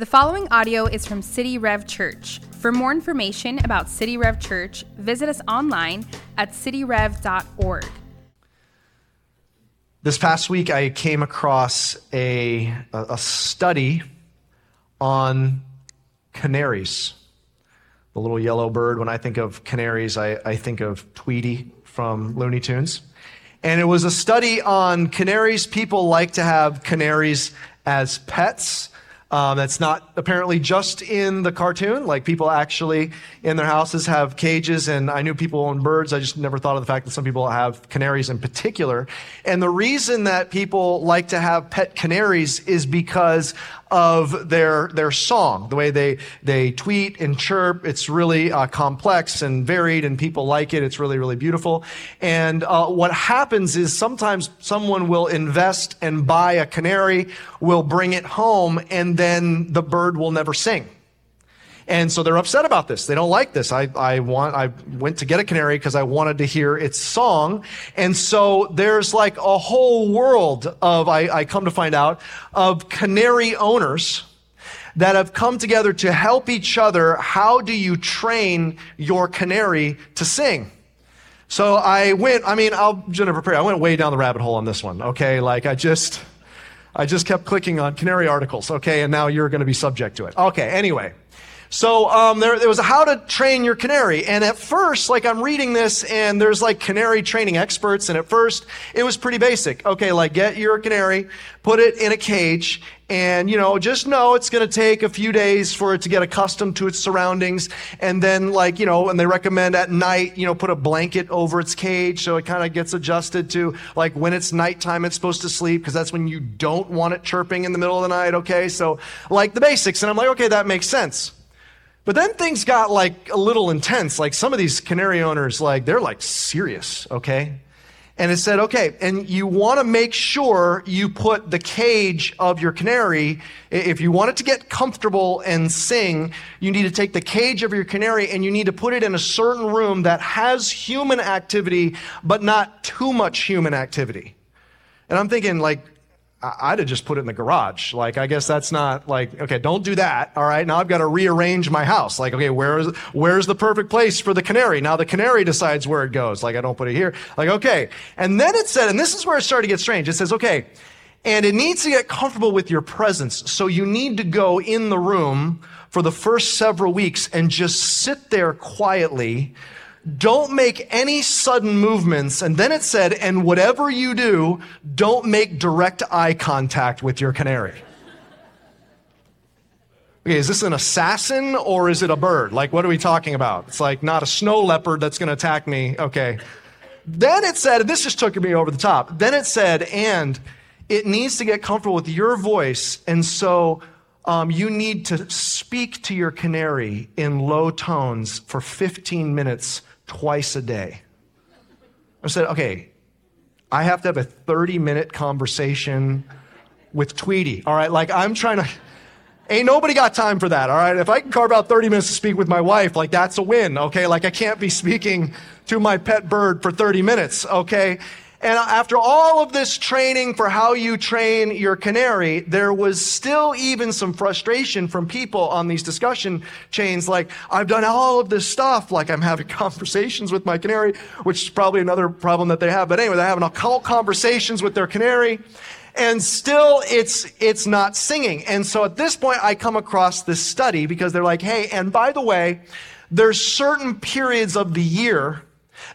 The following audio is from City Rev Church. For more information about City Rev Church, visit us online at cityrev.org. This past week, I came across a, a study on canaries. The little yellow bird. When I think of canaries, I, I think of Tweety from Looney Tunes. And it was a study on canaries. People like to have canaries as pets. Um, that's not apparently just in the cartoon. Like people actually in their houses have cages, and I knew people own birds. I just never thought of the fact that some people have canaries in particular. And the reason that people like to have pet canaries is because of their their song, the way they they tweet and chirp. It's really uh, complex and varied, and people like it. It's really really beautiful. And uh, what happens is sometimes someone will invest and buy a canary, will bring it home, and then the bird will never sing. And so they're upset about this. They don't like this. I, I want, I went to get a canary because I wanted to hear its song. And so there's like a whole world of, I, I come to find out, of canary owners that have come together to help each other. How do you train your canary to sing? So I went, I mean, I'll, Jennifer Perry, I went way down the rabbit hole on this one. Okay. Like I just, I just kept clicking on canary articles. Okay. And now you're going to be subject to it. Okay. Anyway. So um, there, there was a how to train your canary. And at first, like I'm reading this and there's like canary training experts. And at first, it was pretty basic. Okay, like get your canary, put it in a cage, and you know, just know it's going to take a few days for it to get accustomed to its surroundings. And then like, you know, and they recommend at night, you know, put a blanket over its cage so it kind of gets adjusted to like when it's nighttime, it's supposed to sleep because that's when you don't want it chirping in the middle of the night. Okay. So like the basics. And I'm like, okay, that makes sense. But then things got like a little intense. Like some of these canary owners, like they're like serious, okay? And it said, okay, and you want to make sure you put the cage of your canary, if you want it to get comfortable and sing, you need to take the cage of your canary and you need to put it in a certain room that has human activity, but not too much human activity. And I'm thinking, like, I'd have just put it in the garage. Like, I guess that's not like, okay, don't do that. All right. Now I've got to rearrange my house. Like, okay, where is, where's the perfect place for the canary? Now the canary decides where it goes. Like, I don't put it here. Like, okay. And then it said, and this is where it started to get strange. It says, okay, and it needs to get comfortable with your presence. So you need to go in the room for the first several weeks and just sit there quietly don't make any sudden movements. And then it said, and whatever you do, don't make direct eye contact with your canary. Okay, is this an assassin or is it a bird? Like, what are we talking about? It's like not a snow leopard that's going to attack me. Okay. Then it said, this just took me over the top. Then it said, and it needs to get comfortable with your voice. And so um, you need to speak to your canary in low tones for 15 minutes twice a day. I said, okay, I have to have a 30 minute conversation with Tweety. All right, like I'm trying to. Ain't nobody got time for that, all right? If I can carve out 30 minutes to speak with my wife, like that's a win, okay? Like I can't be speaking to my pet bird for 30 minutes, okay? And after all of this training for how you train your canary, there was still even some frustration from people on these discussion chains. Like, I've done all of this stuff. Like, I'm having conversations with my canary, which is probably another problem that they have. But anyway, they're having occult conversations with their canary. And still, it's, it's not singing. And so at this point, I come across this study because they're like, hey, and by the way, there's certain periods of the year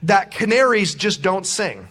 that canaries just don't sing.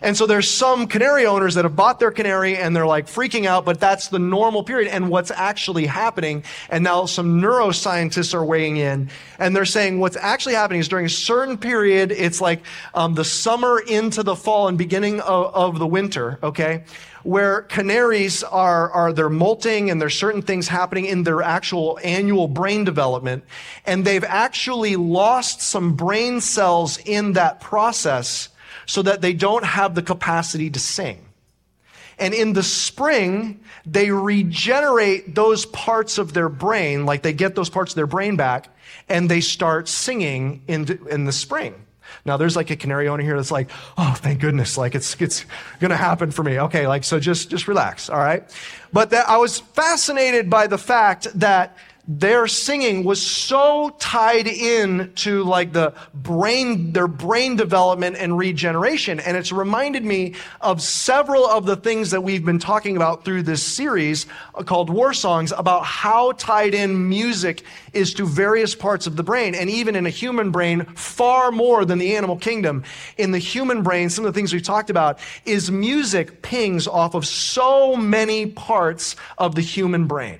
And so there's some canary owners that have bought their canary and they're like freaking out, but that's the normal period. And what's actually happening, and now some neuroscientists are weighing in, and they're saying what's actually happening is during a certain period, it's like um, the summer into the fall and beginning of, of the winter, okay? Where canaries are, are they're molting and there's certain things happening in their actual annual brain development. And they've actually lost some brain cells in that process so that they don't have the capacity to sing. And in the spring, they regenerate those parts of their brain, like they get those parts of their brain back, and they start singing in the, in the spring. Now there's like a canary owner here that's like, oh, thank goodness, like it's it's gonna happen for me. Okay, like so just just relax, all right? But that I was fascinated by the fact that their singing was so tied in to like the brain, their brain development and regeneration. And it's reminded me of several of the things that we've been talking about through this series uh, called War Songs about how tied in music is to various parts of the brain. And even in a human brain, far more than the animal kingdom. In the human brain, some of the things we've talked about is music pings off of so many parts of the human brain.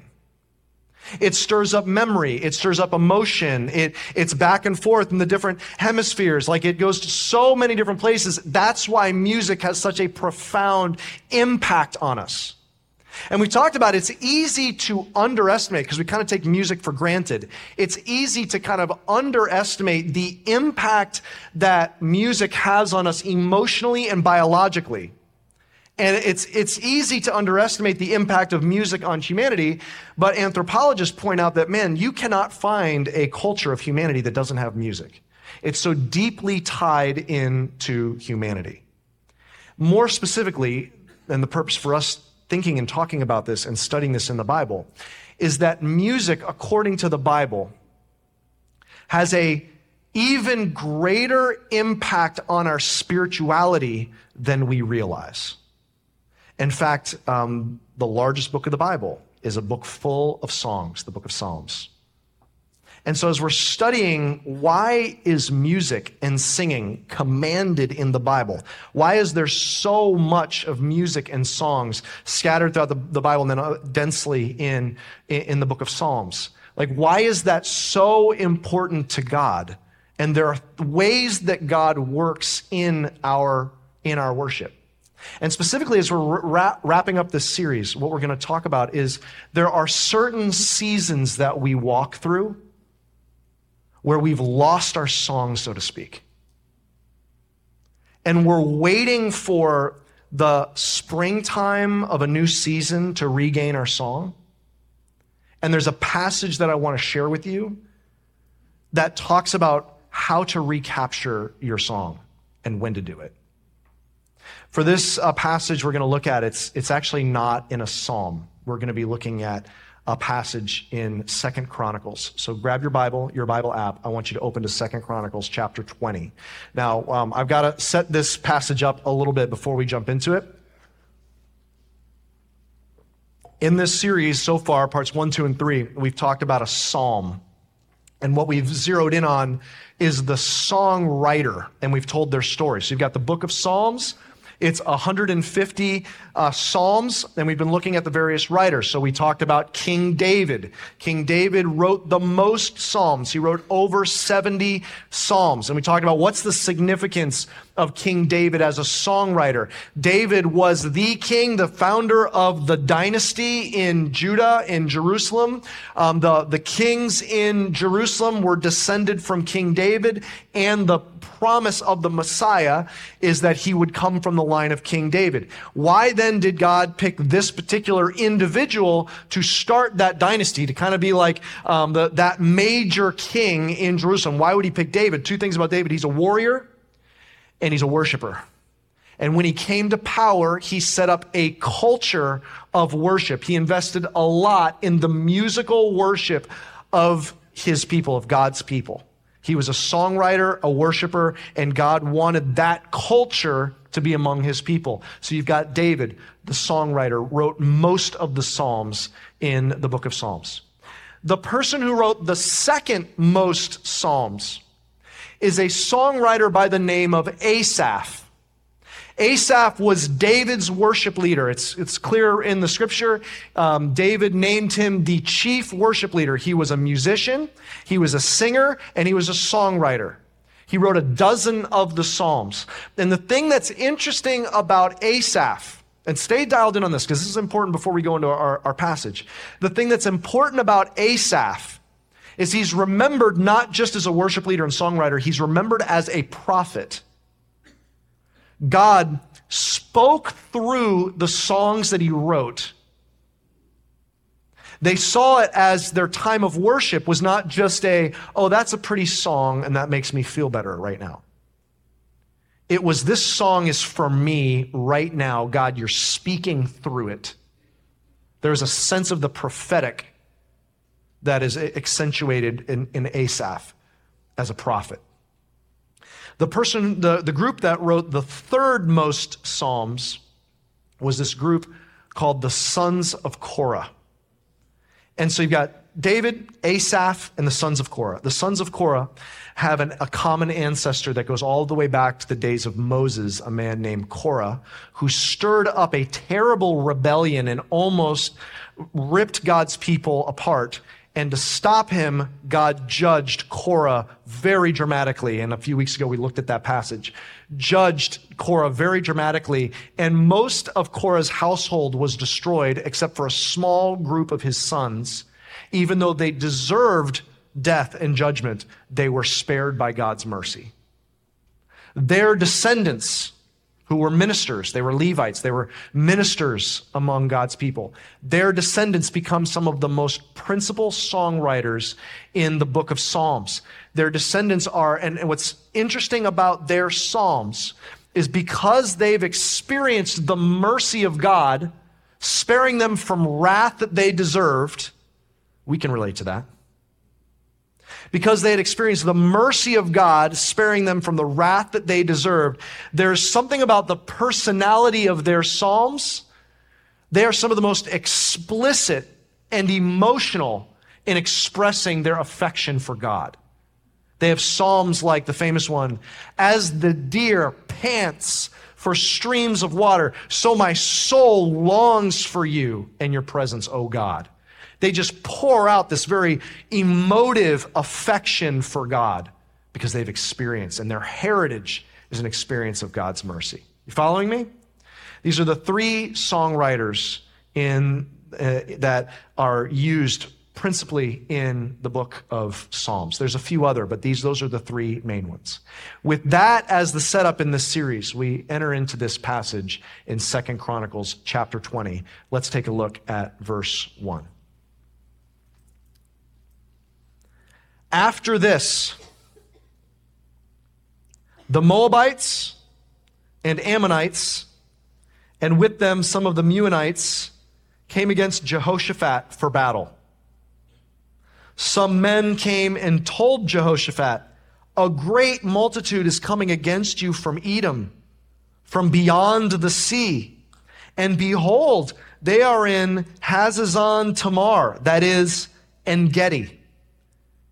It stirs up memory. It stirs up emotion. It, it's back and forth in the different hemispheres. Like it goes to so many different places. That's why music has such a profound impact on us. And we talked about it's easy to underestimate because we kind of take music for granted. It's easy to kind of underestimate the impact that music has on us emotionally and biologically. And it's, it's easy to underestimate the impact of music on humanity, but anthropologists point out that, man, you cannot find a culture of humanity that doesn't have music. It's so deeply tied into humanity. More specifically, and the purpose for us thinking and talking about this and studying this in the Bible, is that music, according to the Bible, has a even greater impact on our spirituality than we realize. In fact, um, the largest book of the Bible is a book full of songs, the book of Psalms. And so, as we're studying why is music and singing commanded in the Bible? Why is there so much of music and songs scattered throughout the, the Bible and then uh, densely in, in the book of Psalms? Like, why is that so important to God? And there are ways that God works in our, in our worship. And specifically, as we're ra- wrapping up this series, what we're going to talk about is there are certain seasons that we walk through where we've lost our song, so to speak. And we're waiting for the springtime of a new season to regain our song. And there's a passage that I want to share with you that talks about how to recapture your song and when to do it. For this uh, passage we're going to look at, it's, it's actually not in a psalm. We're going to be looking at a passage in Second Chronicles. So grab your Bible, your Bible app. I want you to open to Second Chronicles chapter 20. Now, um, I've got to set this passage up a little bit before we jump into it. In this series so far, parts one, two, and three, we've talked about a psalm. And what we've zeroed in on is the songwriter, and we've told their story. So you've got the book of Psalms, it's 150 uh, Psalms, and we've been looking at the various writers. So we talked about King David. King David wrote the most Psalms. He wrote over 70 Psalms. And we talked about what's the significance of King David as a songwriter. David was the king, the founder of the dynasty in Judah, in Jerusalem. Um, the, the kings in Jerusalem were descended from King David, and the promise of the Messiah is that he would come from the line of King David. Why then did God pick this particular individual to start that dynasty, to kind of be like um, the, that major king in Jerusalem? Why would he pick David? Two things about David. He's a warrior and he's a worshiper. And when he came to power, he set up a culture of worship. He invested a lot in the musical worship of his people, of God's people. He was a songwriter, a worshiper, and God wanted that culture to be among his people. So you've got David, the songwriter, wrote most of the Psalms in the book of Psalms. The person who wrote the second most Psalms is a songwriter by the name of Asaph. Asaph was David's worship leader. It's, it's clear in the scripture. Um, David named him the chief worship leader. He was a musician, he was a singer, and he was a songwriter. He wrote a dozen of the Psalms. And the thing that's interesting about Asaph, and stay dialed in on this because this is important before we go into our, our passage. The thing that's important about Asaph is he's remembered not just as a worship leader and songwriter, he's remembered as a prophet. God spoke through the songs that he wrote. They saw it as their time of worship was not just a, oh, that's a pretty song and that makes me feel better right now. it was this song is for me right now. God, you're speaking through it. There's a sense of the prophetic that is accentuated in, in Asaph as a prophet. The person, the, the group that wrote the third most Psalms was this group called the Sons of Korah. And so you've got David, Asaph, and the sons of Korah. The sons of Korah have an, a common ancestor that goes all the way back to the days of Moses, a man named Korah, who stirred up a terrible rebellion and almost ripped God's people apart. And to stop him, God judged Korah very dramatically. And a few weeks ago, we looked at that passage. Judged Korah very dramatically. And most of Korah's household was destroyed, except for a small group of his sons. Even though they deserved death and judgment, they were spared by God's mercy. Their descendants, who were ministers, they were Levites, they were ministers among God's people. Their descendants become some of the most principal songwriters in the book of Psalms. Their descendants are, and what's interesting about their Psalms is because they've experienced the mercy of God, sparing them from wrath that they deserved. We can relate to that because they had experienced the mercy of God sparing them from the wrath that they deserved. There's something about the personality of their Psalms. They are some of the most explicit and emotional in expressing their affection for God. They have Psalms like the famous one, as the deer pants for streams of water, so my soul longs for you and your presence, O God. They just pour out this very emotive affection for God because they've experienced, and their heritage is an experience of God's mercy. You following me? These are the three songwriters in, uh, that are used principally in the book of Psalms. There's a few other, but these those are the three main ones. With that as the setup in this series, we enter into this passage in Second Chronicles chapter 20. Let's take a look at verse 1. After this, the Moabites and Ammonites, and with them some of the Meunites, came against Jehoshaphat for battle. Some men came and told Jehoshaphat, A great multitude is coming against you from Edom, from beyond the sea. And behold, they are in Hazazon Tamar, that is, En Gedi.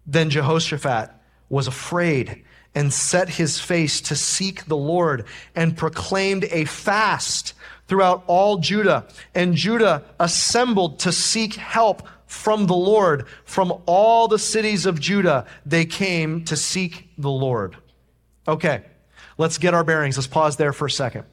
Then Jehoshaphat was afraid and set his face to seek the Lord and proclaimed a fast throughout all Judah. And Judah assembled to seek help from the Lord. From all the cities of Judah, they came to seek the Lord. Okay, let's get our bearings. Let's pause there for a second.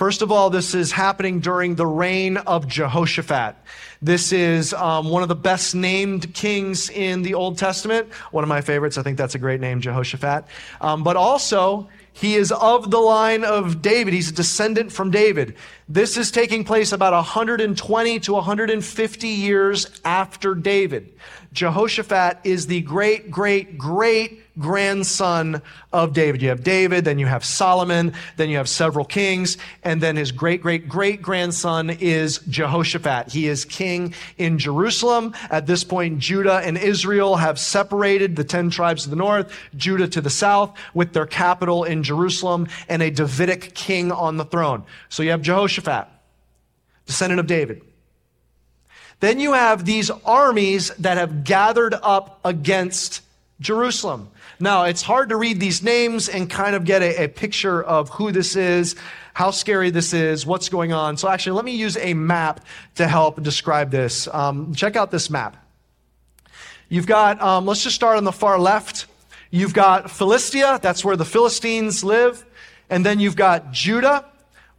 First of all, this is happening during the reign of Jehoshaphat. This is um, one of the best named kings in the Old Testament. One of my favorites. I think that's a great name, Jehoshaphat. Um, but also, he is of the line of David. He's a descendant from David. This is taking place about 120 to 150 years after David. Jehoshaphat is the great, great, great grandson of David. You have David, then you have Solomon, then you have several kings, and then his great, great, great grandson is Jehoshaphat. He is king in Jerusalem. At this point, Judah and Israel have separated the 10 tribes to the north, Judah to the south, with their capital in Jerusalem and a Davidic king on the throne. So you have Jehoshaphat, descendant of David. Then you have these armies that have gathered up against Jerusalem. Now, it's hard to read these names and kind of get a, a, picture of who this is, how scary this is, what's going on. So, actually, let me use a map to help describe this. Um, check out this map. You've got, um, let's just start on the far left. You've got Philistia, that's where the Philistines live. And then you've got Judah.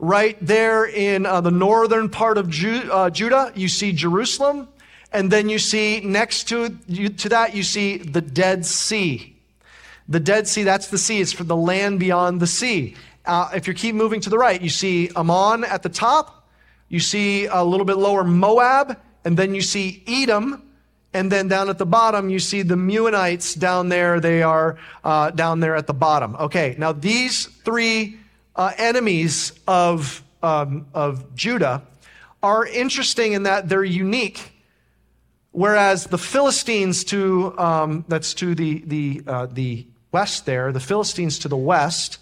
Right there in uh, the northern part of Ju- uh, Judah, you see Jerusalem. And then you see next to, you, to that, you see the Dead Sea. The Dead Sea, that's the sea. It's for the land beyond the sea. Uh, if you keep moving to the right, you see Ammon at the top. You see a little bit lower Moab. And then you see Edom. And then down at the bottom, you see the Meunites down there. They are uh, down there at the bottom. Okay, now these three uh, enemies of, um, of Judah are interesting in that they're unique. Whereas the Philistines to, um, that's to the, the, uh, the west there, the Philistines to the west,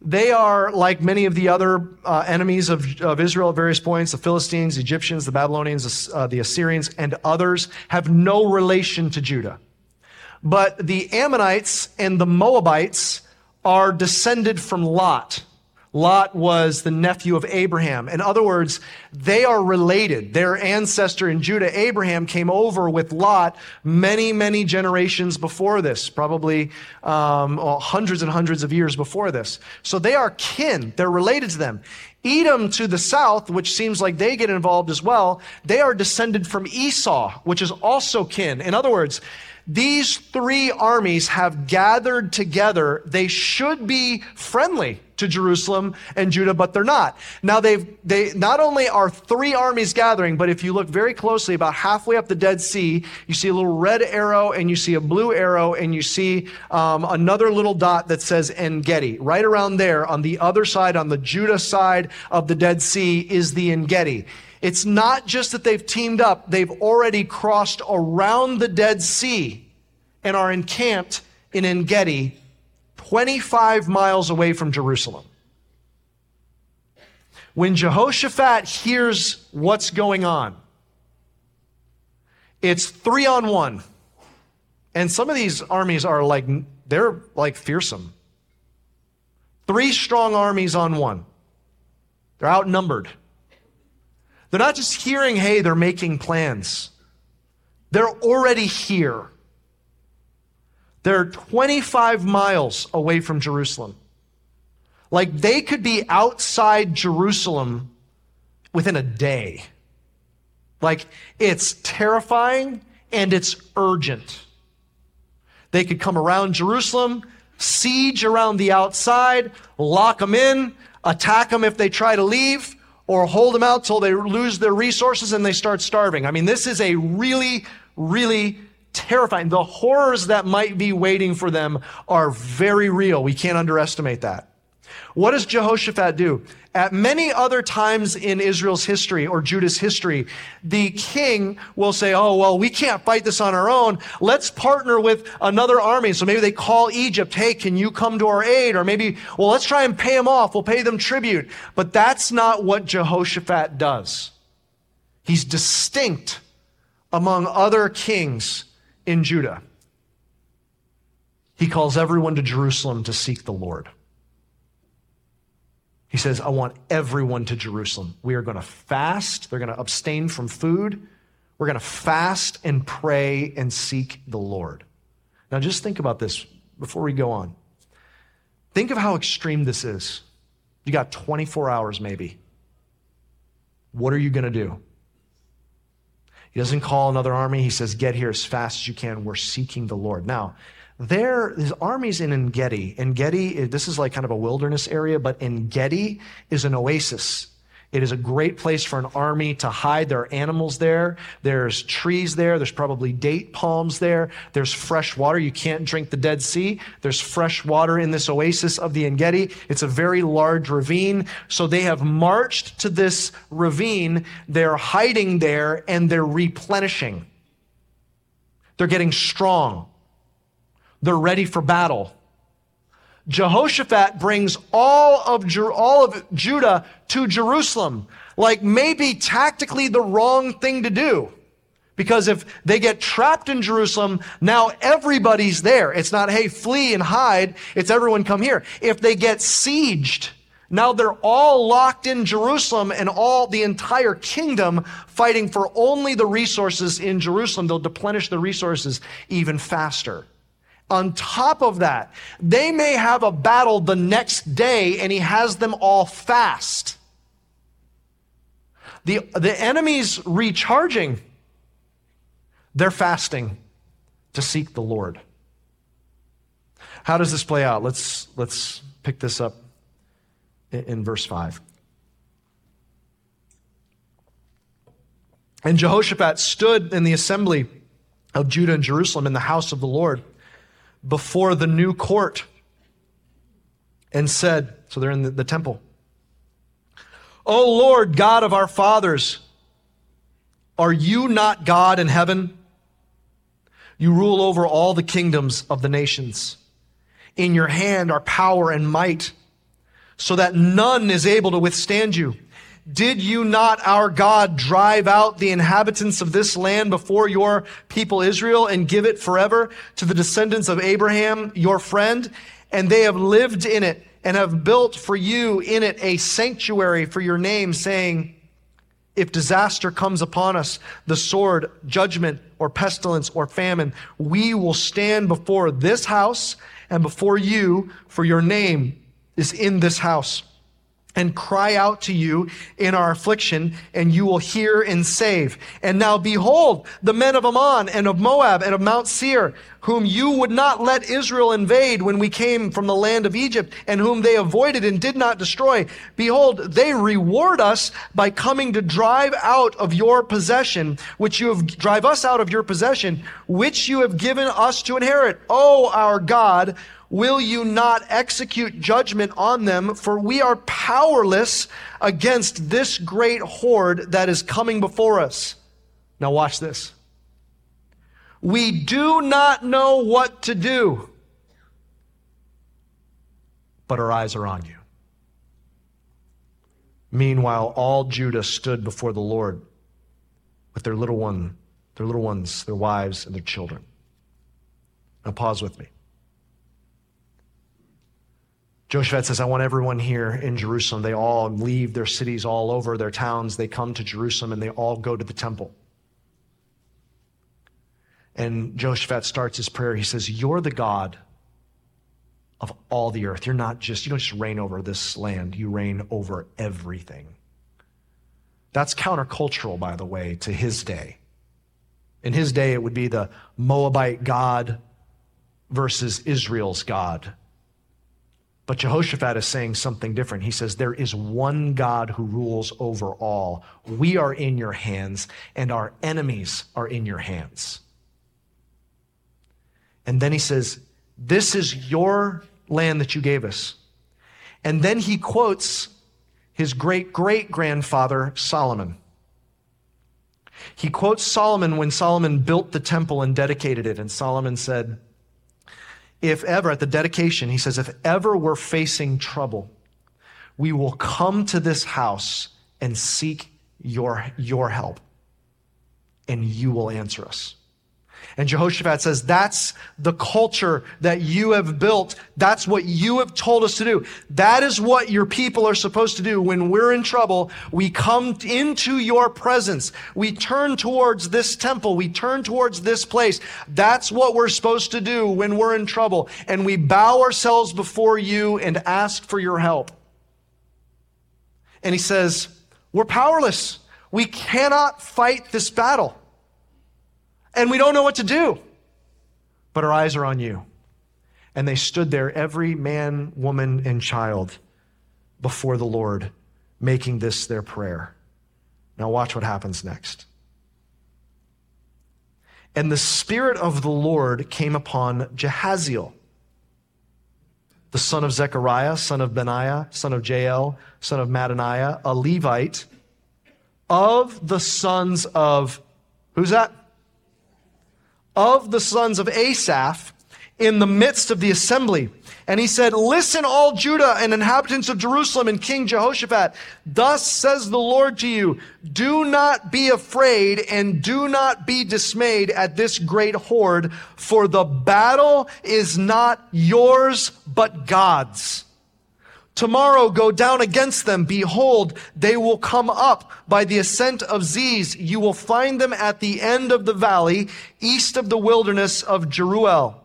they are like many of the other uh, enemies of, of Israel at various points the Philistines, Egyptians, the Babylonians, uh, the Assyrians, and others have no relation to Judah. But the Ammonites and the Moabites are descended from Lot. Lot was the nephew of Abraham. In other words, they are related. Their ancestor in Judah, Abraham, came over with Lot many, many generations before this, probably um, well, hundreds and hundreds of years before this. So they are kin. They're related to them. Edom to the south, which seems like they get involved as well, they are descended from Esau, which is also kin. In other words, these three armies have gathered together. They should be friendly to Jerusalem and Judah, but they're not. Now they've, they not only are three armies gathering, but if you look very closely, about halfway up the Dead Sea, you see a little red arrow and you see a blue arrow and you see um, another little dot that says En Gedi. Right around there on the other side, on the Judah side of the Dead Sea is the En Gedi. It's not just that they've teamed up, they've already crossed around the Dead Sea and are encamped in En Gedi, 25 miles away from Jerusalem. When Jehoshaphat hears what's going on, it's three on one. And some of these armies are like, they're like fearsome. Three strong armies on one. They're outnumbered. They're not just hearing, hey, they're making plans. They're already here. They're 25 miles away from Jerusalem. Like they could be outside Jerusalem within a day. Like it's terrifying and it's urgent. They could come around Jerusalem, siege around the outside, lock them in, attack them if they try to leave, or hold them out till they lose their resources and they start starving. I mean, this is a really, really terrifying. The horrors that might be waiting for them are very real. We can't underestimate that. What does Jehoshaphat do? At many other times in Israel's history or Judah's history, the king will say, Oh, well, we can't fight this on our own. Let's partner with another army. So maybe they call Egypt, Hey, can you come to our aid? Or maybe, well, let's try and pay them off. We'll pay them tribute. But that's not what Jehoshaphat does. He's distinct among other kings in Judah. He calls everyone to Jerusalem to seek the Lord. He says, I want everyone to Jerusalem. We are going to fast. They're going to abstain from food. We're going to fast and pray and seek the Lord. Now, just think about this before we go on. Think of how extreme this is. You got 24 hours, maybe. What are you going to do? He doesn't call another army. He says, Get here as fast as you can. We're seeking the Lord. Now, there, there's armies in Engedi. Engedi, eh, this is like kind of a wilderness area, but Engedi is an oasis. It is a great place for an army to hide. There are animals there. There's trees there. There's probably date palms there. There's fresh water. You can't drink the Dead Sea. There's fresh water in this oasis of the Engedi. It's a very large ravine. So they have marched to this ravine. They're hiding there and they're replenishing. They're getting strong. They're ready for battle. Jehoshaphat brings all of, all of Judah to Jerusalem. Like maybe tactically the wrong thing to do. Because if they get trapped in Jerusalem, now everybody's there. It's not, hey, flee and hide. It's everyone come here. If they get sieged, now they're all locked in Jerusalem and all the entire kingdom fighting for only the resources in Jerusalem. They'll deplenish the resources even faster. On top of that, they may have a battle the next day and he has them all fast. The, the enemy's recharging. They're fasting to seek the Lord. How does this play out? Let's, let's pick this up in, in verse 5. And Jehoshaphat stood in the assembly of Judah and Jerusalem in the house of the Lord before the new court and said, So they're in the, the temple. O Lord, God of our fathers, are you not God in heaven? You rule over all the kingdoms of the nations. In your hand are power and might, so that none is able to withstand you. Did you not, our God, drive out the inhabitants of this land before your people Israel and give it forever to the descendants of Abraham, your friend? And they have lived in it and have built for you in it a sanctuary for your name, saying, if disaster comes upon us, the sword, judgment, or pestilence, or famine, we will stand before this house and before you, for your name is in this house and cry out to you in our affliction, and you will hear and save. And now behold, the men of Ammon and of Moab and of Mount Seir, whom you would not let Israel invade when we came from the land of Egypt, and whom they avoided and did not destroy. Behold, they reward us by coming to drive out of your possession, which you have drive us out of your possession, which you have given us to inherit. O our God, will you not execute judgment on them? For we are powerless against this great horde that is coming before us. Now watch this. We do not know what to do, but our eyes are on you. Meanwhile, all Judah stood before the Lord with their little one, their little ones, their wives, and their children. Now pause with me. Jehoshaphat says, I want everyone here in Jerusalem. They all leave their cities all over, their towns. They come to Jerusalem and they all go to the temple. And Joshua starts his prayer. He says, You're the God of all the earth. You're not just, you don't just reign over this land, you reign over everything. That's countercultural, by the way, to his day. In his day, it would be the Moabite God versus Israel's God. But Jehoshaphat is saying something different. He says, There is one God who rules over all. We are in your hands, and our enemies are in your hands. And then he says, This is your land that you gave us. And then he quotes his great great grandfather, Solomon. He quotes Solomon when Solomon built the temple and dedicated it. And Solomon said, if ever, at the dedication, he says, if ever we're facing trouble, we will come to this house and seek your, your help, and you will answer us. And Jehoshaphat says, That's the culture that you have built. That's what you have told us to do. That is what your people are supposed to do. When we're in trouble, we come into your presence. We turn towards this temple. We turn towards this place. That's what we're supposed to do when we're in trouble. And we bow ourselves before you and ask for your help. And he says, We're powerless. We cannot fight this battle and we don't know what to do. But our eyes are on you. And they stood there, every man, woman, and child, before the Lord, making this their prayer. Now, watch what happens next. And the Spirit of the Lord came upon Jahaziel, the son of Zechariah, son of Benaiah, son of Jael, son of Mattaniah, a Levite, of the sons of, who's that? Of the sons of Asaph in the midst of the assembly. And he said, Listen, all Judah and inhabitants of Jerusalem and King Jehoshaphat. Thus says the Lord to you, do not be afraid and do not be dismayed at this great horde, for the battle is not yours, but God's. Tomorrow go down against them. Behold, they will come up by the ascent of Ziz. You will find them at the end of the valley, east of the wilderness of Jeruel.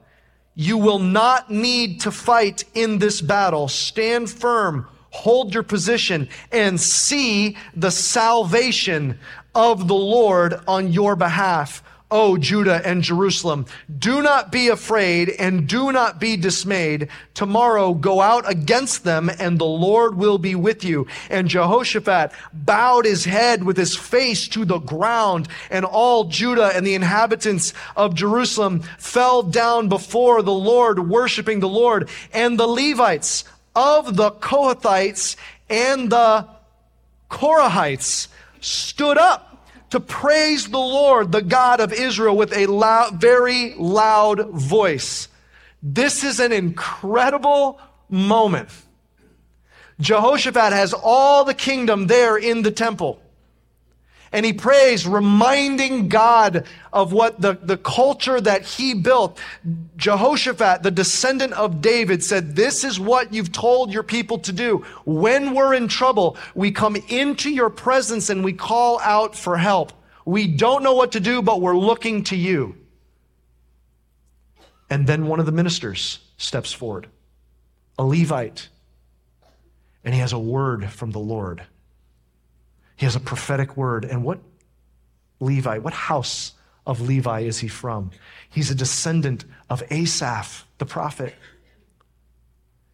You will not need to fight in this battle. Stand firm, hold your position, and see the salvation of the Lord on your behalf. O Judah and Jerusalem, do not be afraid and do not be dismayed. Tomorrow go out against them and the Lord will be with you. And Jehoshaphat bowed his head with his face to the ground and all Judah and the inhabitants of Jerusalem fell down before the Lord, worshiping the Lord. And the Levites of the Kohathites and the Korahites stood up to praise the Lord, the God of Israel, with a loud, very loud voice. This is an incredible moment. Jehoshaphat has all the kingdom there in the temple. And he prays, reminding God of what the, the culture that he built. Jehoshaphat, the descendant of David, said, This is what you've told your people to do. When we're in trouble, we come into your presence and we call out for help. We don't know what to do, but we're looking to you. And then one of the ministers steps forward, a Levite, and he has a word from the Lord. He has a prophetic word. And what Levi, what house of Levi is he from? He's a descendant of Asaph, the prophet.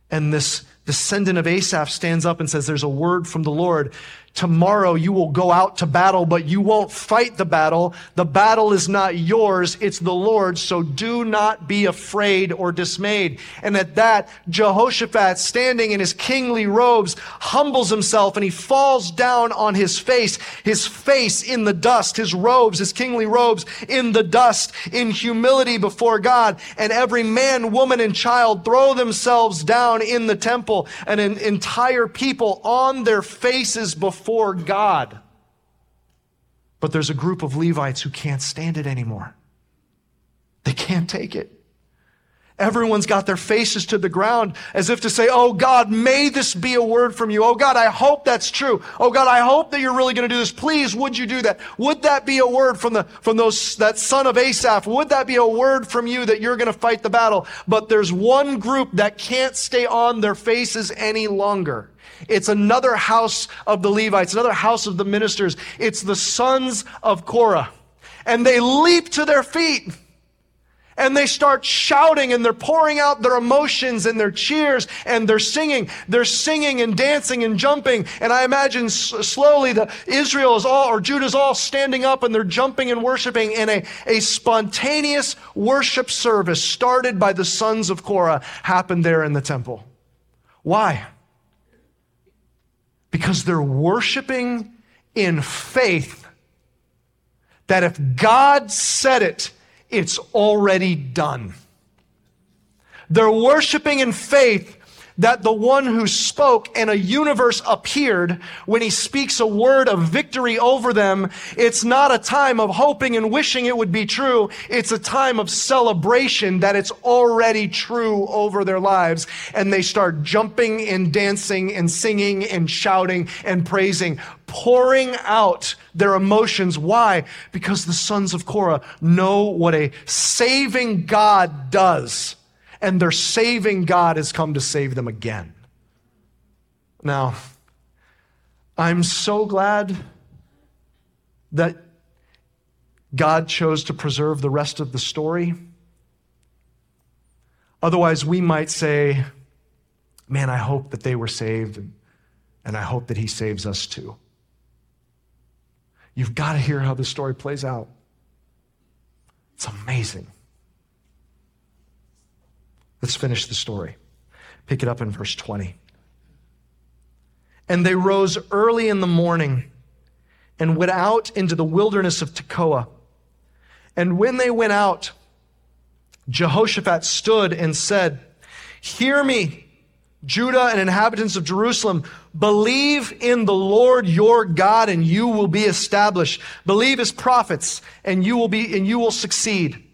And this descendant of Asaph stands up and says, There's a word from the Lord. Tomorrow you will go out to battle, but you won't fight the battle. The battle is not yours, it's the Lord's. So do not be afraid or dismayed. And at that, Jehoshaphat, standing in his kingly robes, humbles himself and he falls down on his face, his face in the dust, his robes, his kingly robes in the dust, in humility before God. And every man, woman, and child throw themselves down in the temple, and an entire people on their faces before before God. But there's a group of Levites who can't stand it anymore. They can't take it. Everyone's got their faces to the ground as if to say, Oh God, may this be a word from you. Oh God, I hope that's true. Oh God, I hope that you're really going to do this. Please, would you do that? Would that be a word from the, from those, that son of Asaph? Would that be a word from you that you're going to fight the battle? But there's one group that can't stay on their faces any longer. It's another house of the Levites, another house of the ministers. It's the sons of Korah. And they leap to their feet and they start shouting and they're pouring out their emotions and their cheers and they're singing. They're singing and dancing and jumping. And I imagine s- slowly the Israel is all, or Judah is all standing up and they're jumping and worshiping in a, a spontaneous worship service started by the sons of Korah happened there in the temple. Why? Because they're worshiping in faith that if God said it, it's already done. They're worshiping in faith that the one who spoke and a universe appeared when he speaks a word of victory over them, it's not a time of hoping and wishing it would be true. It's a time of celebration that it's already true over their lives. And they start jumping and dancing and singing and shouting and praising, pouring out their emotions. Why? Because the sons of Korah know what a saving God does and their saving God has come to save them again. Now, I'm so glad that God chose to preserve the rest of the story. Otherwise, we might say, man, I hope that they were saved, and, I hope that He saves us too. You've got to hear how the story plays out. It's amazing. Let's finish the story. Pick it up in verse 20. And they rose early in the morning and went out into the wilderness of Tekoa. And when they went out, Jehoshaphat stood and said, Hear me, Judah and inhabitants of Jerusalem. Believe in the Lord your God and you will be established. Believe his prophets and you will be, and you will succeed.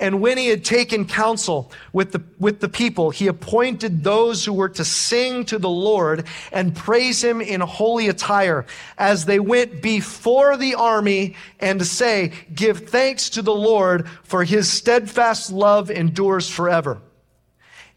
And when he had taken counsel with the, with the people, he appointed those who were to sing to the Lord and praise him in holy attire as they went before the army and to say, give thanks to the Lord for his steadfast love endures forever.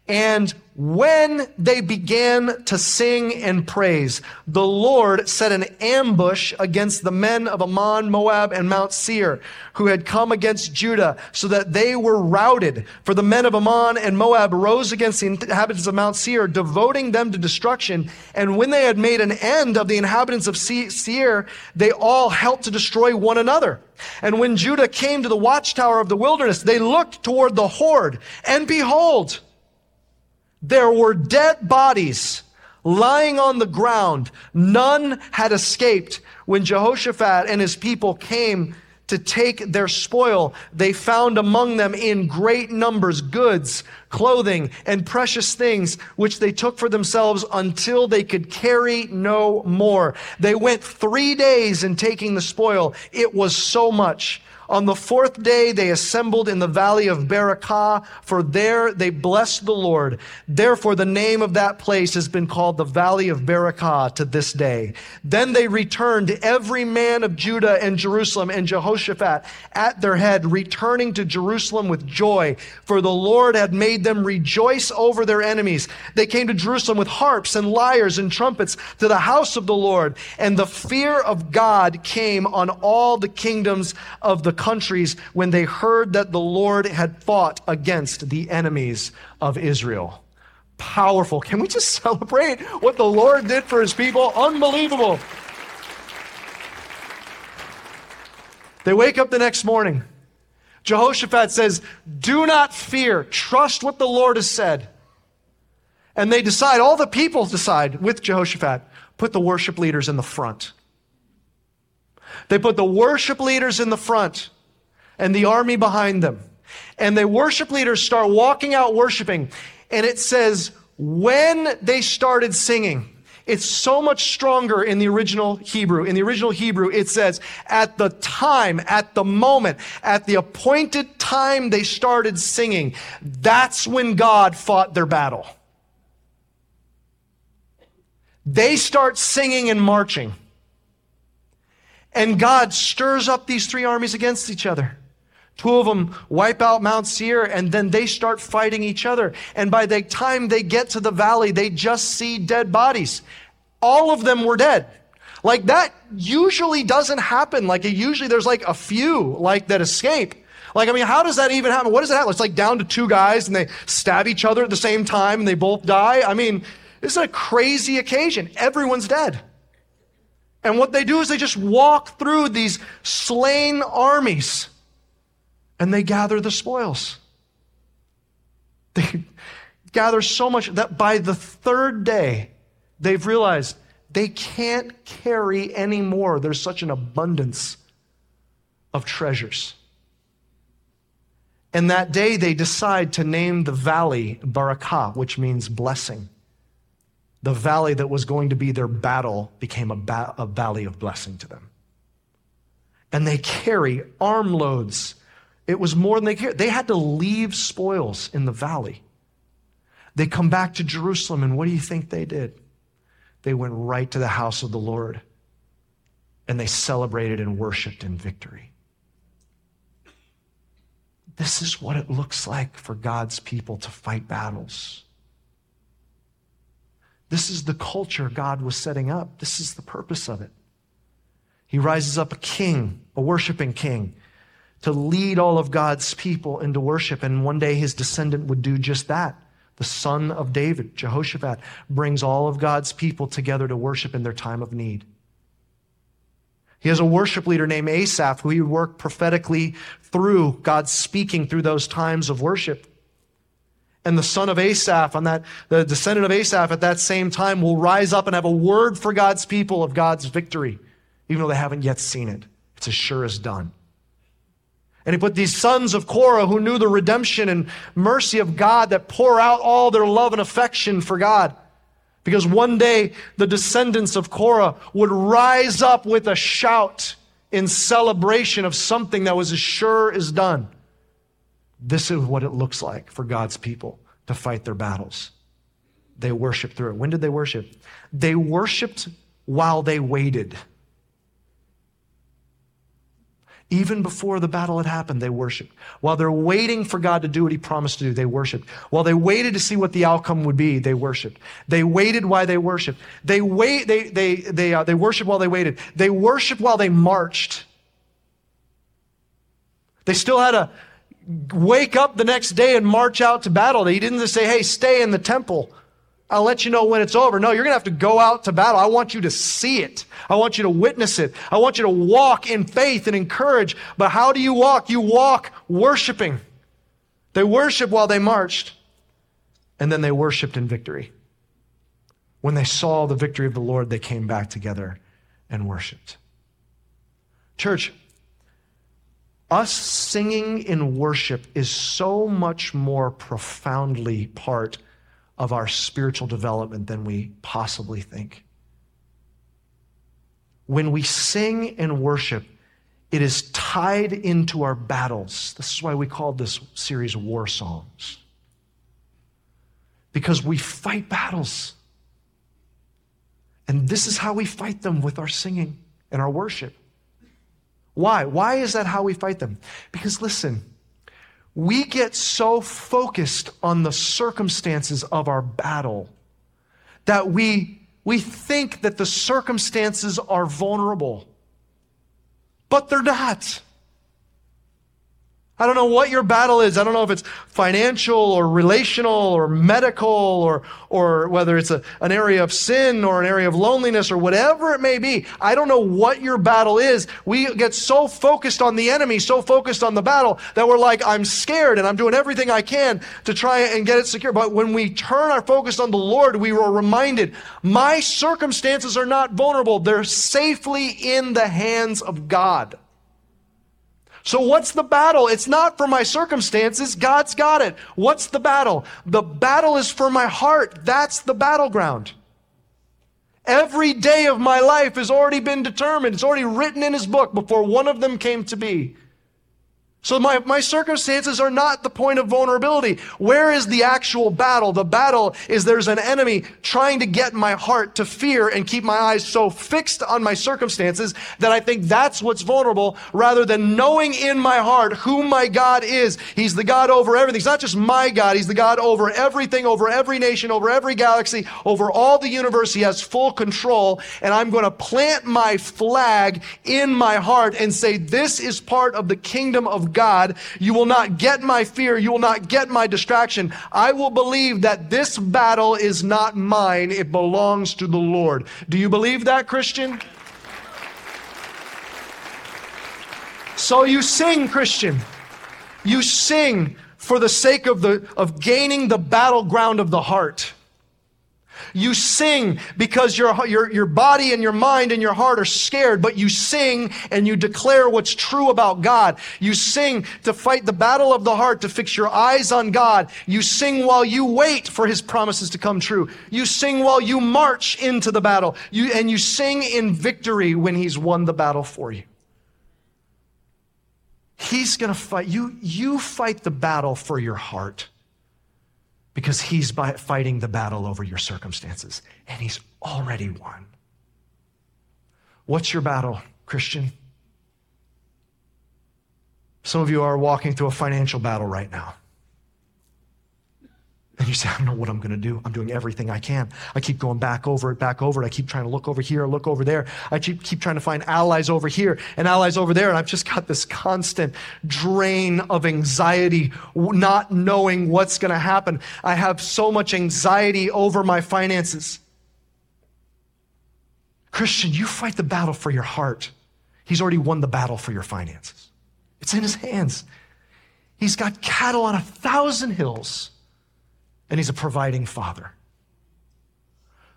And when they began to sing and praise, the Lord set an ambush against the men of Ammon, Moab, and Mount Seir, who had come against Judah, so that they were routed. For the men of Ammon and Moab rose against the inhabitants of Mount Seir, devoting them to destruction. And when they had made an end of the inhabitants of Seir, they all helped to destroy one another. And when Judah came to the watchtower of the wilderness, they looked toward the horde, and behold, There were dead bodies lying on the ground. None had escaped. When Jehoshaphat and his people came to take their spoil, they found among them in great numbers goods, clothing, and precious things, which they took for themselves until they could carry no more. They went three days in taking the spoil. It was so much. On the fourth day, they assembled in the valley of Berakah, for there they blessed the Lord. Therefore, the name of that place has been called the valley of Berakah to this day. Then they returned, every man of Judah and Jerusalem and Jehoshaphat at their head, returning to Jerusalem with joy, for the Lord had made them rejoice over their enemies. They came to Jerusalem with harps and lyres and trumpets to the house of the Lord, and the fear of God came on all the kingdoms of the countries when they heard that the Lord had fought against the enemies of Israel. Powerful. Can we just celebrate what the Lord did for his people? Unbelievable. They wake up the next morning. Jehoshaphat says, Do not fear. Trust what the Lord has said. And they decide, all the people decide with Jehoshaphat, put the worship leaders in the front. They put the worship leaders in the front and the army behind them. And the worship leaders start walking out worshiping. And it says, when they started singing, it's so much stronger in the original Hebrew. In the original Hebrew, it says, at the time, at the moment, at the appointed time they started singing, that's when God fought their battle. They start singing and marching. And God stirs up these three armies against each other. Two of them wipe out Mount Seir and then they start fighting each other. And by the time they get to the valley, they just see dead bodies. All of them were dead. Like that usually doesn't happen. Like it usually there's like a few like that escape. Like, I mean, how does that even happen? What does it happen? It's like down to two guys and they stab each other at the same time and they both die. I mean, this is a crazy occasion. Everyone's dead. And what they do is they just walk through these slain armies and they gather the spoils. They gather so much that by the third day, they've realized they can't carry anymore. There's such an abundance of treasures. And that day, they decide to name the valley Barakah, which means blessing the valley that was going to be their battle became a, ba- a valley of blessing to them. And they carry armloads. It was more than they carried. They had to leave spoils in the valley. They come back to Jerusalem, and what do you think they did? They went right to the house of the Lord and they celebrated and worshiped in victory. This is what it looks like for God's people to fight battles. This is the culture God was setting up. This is the purpose of it. He rises up a king, a worshiping king, to lead all of God's people into worship. And one day his descendant would do just that. The son of David, Jehoshaphat, brings all of God's people together to worship in their time of need. He has a worship leader named Asaph who he worked prophetically through, God speaking through those times of worship. And the son of Asaph, on that, the descendant of Asaph at that same time will rise up and have a word for God's people of God's victory, even though they haven't yet seen it. It's as sure as done. And he put these sons of Korah who knew the redemption and mercy of God that pour out all their love and affection for God. Because one day the descendants of Korah would rise up with a shout in celebration of something that was as sure as done. This is what it looks like for God's people to fight their battles. They worshiped through it. When did they worship? They worshiped while they waited. Even before the battle had happened, they worshiped. While they're waiting for God to do what He promised to do, they worshiped. While they waited to see what the outcome would be, they worshiped. They waited while they worshiped. They wait. They they they uh, they worshiped while they waited. They worshiped while they marched. They still had a wake up the next day and march out to battle. He didn't just say, hey, stay in the temple. I'll let you know when it's over. No, you're going to have to go out to battle. I want you to see it. I want you to witness it. I want you to walk in faith and encourage. But how do you walk? You walk worshiping. They worship while they marched. And then they worshiped in victory. When they saw the victory of the Lord, they came back together and worshiped. Church, us singing in worship is so much more profoundly part of our spiritual development than we possibly think. When we sing and worship, it is tied into our battles. This is why we called this series War Songs. Because we fight battles. And this is how we fight them with our singing and our worship. Why? Why is that how we fight them? Because listen, we get so focused on the circumstances of our battle that we, we think that the circumstances are vulnerable, but they're not. I don't know what your battle is. I don't know if it's financial or relational or medical or, or whether it's a, an area of sin or an area of loneliness or whatever it may be. I don't know what your battle is. We get so focused on the enemy, so focused on the battle that we're like, I'm scared and I'm doing everything I can to try and get it secure. But when we turn our focus on the Lord, we were reminded, my circumstances are not vulnerable. They're safely in the hands of God. So what's the battle? It's not for my circumstances. God's got it. What's the battle? The battle is for my heart. That's the battleground. Every day of my life has already been determined. It's already written in his book before one of them came to be. So my, my circumstances are not the point of vulnerability. Where is the actual battle? The battle is there's an enemy trying to get my heart to fear and keep my eyes so fixed on my circumstances that I think that's what's vulnerable rather than knowing in my heart who my God is. He's the God over everything. He's not just my God. He's the God over everything, over every nation, over every galaxy, over all the universe. He has full control. And I'm going to plant my flag in my heart and say, this is part of the kingdom of God. You will not get my fear. You will not get my distraction. I will believe that this battle is not mine. It belongs to the Lord. Do you believe that, Christian? So you sing, Christian. You sing for the sake of the, of gaining the battleground of the heart. You sing because your, your, your body and your mind and your heart are scared, but you sing and you declare what's true about God. You sing to fight the battle of the heart, to fix your eyes on God. You sing while you wait for his promises to come true. You sing while you march into the battle. You, and you sing in victory when he's won the battle for you. He's going to fight. You, you fight the battle for your heart because he's fighting the battle over your circumstances and he's already won. What's your battle, Christian? Some of you are walking through a financial battle right now. And you say, I don't know what I'm going to do. I'm doing everything I can. I keep going back over it, back over it. I keep trying to look over here, look over there. I keep, keep trying to find allies over here and allies over there. And I've just got this constant drain of anxiety, not knowing what's going to happen. I have so much anxiety over my finances. Christian, you fight the battle for your heart. He's already won the battle for your finances. It's in his hands. He's got cattle on a thousand hills and he's a providing father.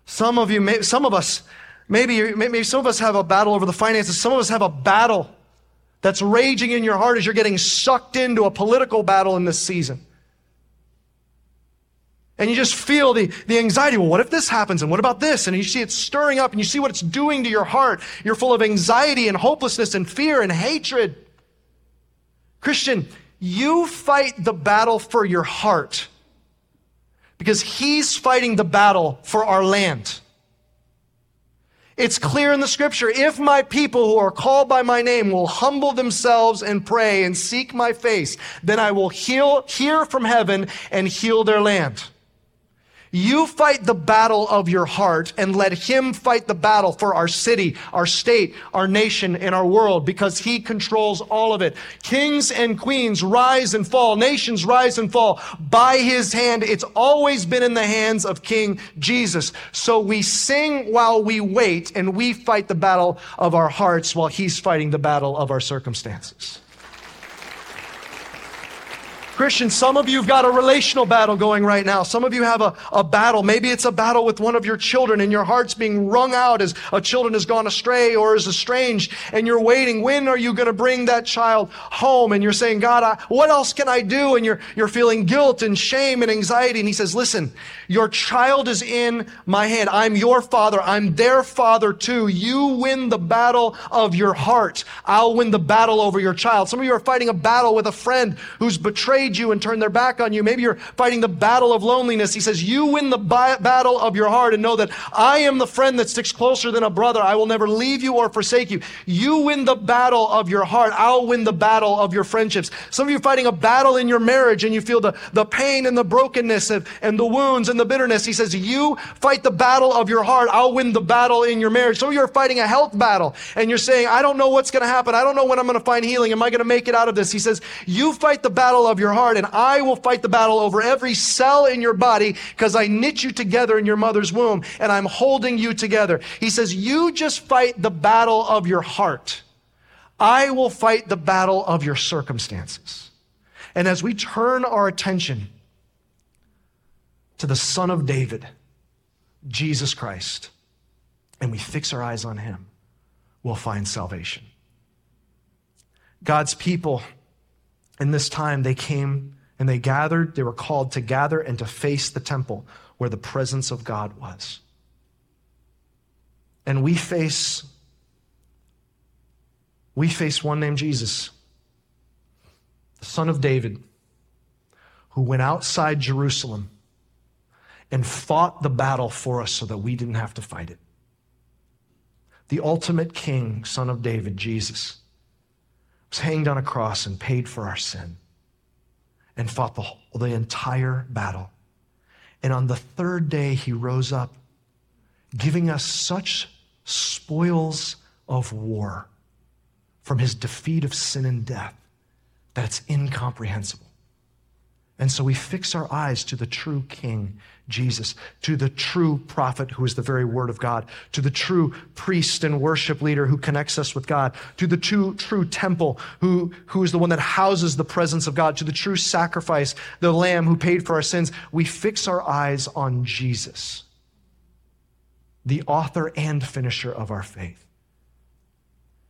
Some of you, may, some of us, maybe, maybe some of us have a battle over the finances. Some of us have a battle that's raging in your heart as you're getting sucked into a political battle in this season. And you just feel the, the anxiety. Well, what if this happens? And what about this? And you see it stirring up and you see what it's doing to your heart. You're full of anxiety and hopelessness and fear and hatred. Christian, you fight the battle for your heart because he's fighting the battle for our land. It's clear in the scripture if my people who are called by my name will humble themselves and pray and seek my face, then I will heal, hear from heaven and heal their land. You fight the battle of your heart and let him fight the battle for our city, our state, our nation, and our world because he controls all of it. Kings and queens rise and fall. Nations rise and fall by his hand. It's always been in the hands of King Jesus. So we sing while we wait and we fight the battle of our hearts while he's fighting the battle of our circumstances. Christian, some of you have got a relational battle going right now. Some of you have a, a battle. Maybe it's a battle with one of your children and your heart's being wrung out as a children has gone astray or is estranged and you're waiting. When are you going to bring that child home? And you're saying, God, I, what else can I do? And you're, you're feeling guilt and shame and anxiety. And he says, listen, your child is in my hand. I'm your father. I'm their father too. You win the battle of your heart. I'll win the battle over your child. Some of you are fighting a battle with a friend who's betrayed you and turned their back on you. Maybe you're fighting the battle of loneliness. He says, You win the battle of your heart and know that I am the friend that sticks closer than a brother. I will never leave you or forsake you. You win the battle of your heart. I'll win the battle of your friendships. Some of you are fighting a battle in your marriage and you feel the, the pain and the brokenness of, and the wounds and the bitterness. He says, You fight the battle of your heart. I'll win the battle in your marriage. So you are fighting a health battle and you're saying, I don't know what's going to happen. I don't know when I'm going to find healing. Am I going to make it out of this? He says, You fight the battle of your heart and I will fight the battle over every cell in your body because I knit you together in your mother's womb and I'm holding you together. He says, you just fight the battle of your heart. I will fight the battle of your circumstances. And as we turn our attention to the Son of David, Jesus Christ, and we fix our eyes on him, we'll find salvation. God's people in this time, they came and they gathered, they were called to gather and to face the temple where the presence of God was. And we face we face one named Jesus, the son of David, who went outside Jerusalem and fought the battle for us so that we didn't have to fight it. The ultimate king, son of David, Jesus was hanged on a cross and paid for our sin and fought the, the entire battle. And on the third day, he rose up, giving us such spoils of war from his defeat of sin and death that it's incomprehensible. And so we fix our eyes to the true King, Jesus, to the true prophet who is the very word of God, to the true priest and worship leader who connects us with God, to the true, true temple who, who is the one that houses the presence of God, to the true sacrifice, the lamb who paid for our sins. We fix our eyes on Jesus, the author and finisher of our faith.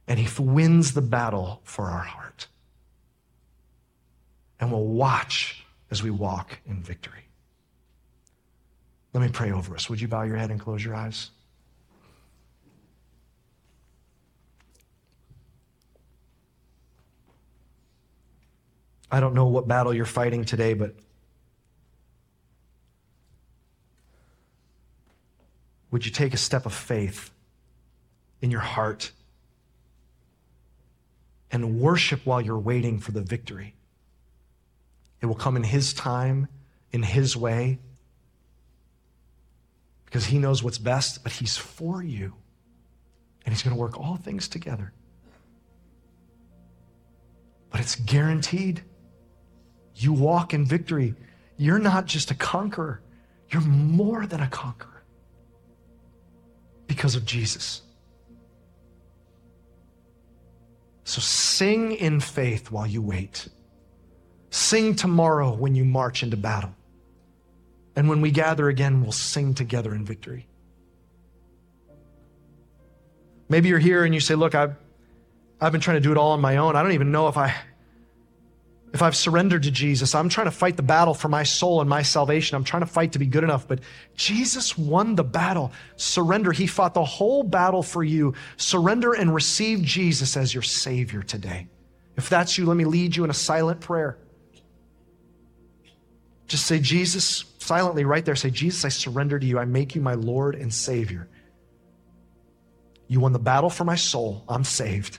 And he wins the battle for our heart. And we'll watch as we walk in victory. Let me pray over us. Would you bow your head and close your eyes? I don't know what battle you're fighting today, but would you take a step of faith in your heart and worship while you're waiting for the victory? It will come in His time, in His way, because He knows what's best, but He's for you. And He's going to work all things together. But it's guaranteed. You walk in victory. You're not just a conqueror, you're more than a conqueror because of Jesus. So sing in faith while you wait. Sing tomorrow when you march into battle. And when we gather again, we'll sing together in victory. Maybe you're here and you say, Look, I've, I've been trying to do it all on my own. I don't even know if, I, if I've surrendered to Jesus. I'm trying to fight the battle for my soul and my salvation. I'm trying to fight to be good enough. But Jesus won the battle. Surrender. He fought the whole battle for you. Surrender and receive Jesus as your Savior today. If that's you, let me lead you in a silent prayer. Just say, Jesus, silently right there, say, Jesus, I surrender to you. I make you my Lord and Savior. You won the battle for my soul. I'm saved.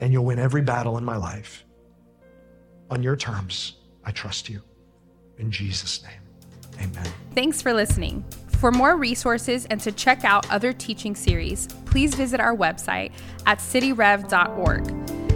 And you'll win every battle in my life. On your terms, I trust you. In Jesus' name, amen. Thanks for listening. For more resources and to check out other teaching series, please visit our website at cityrev.org.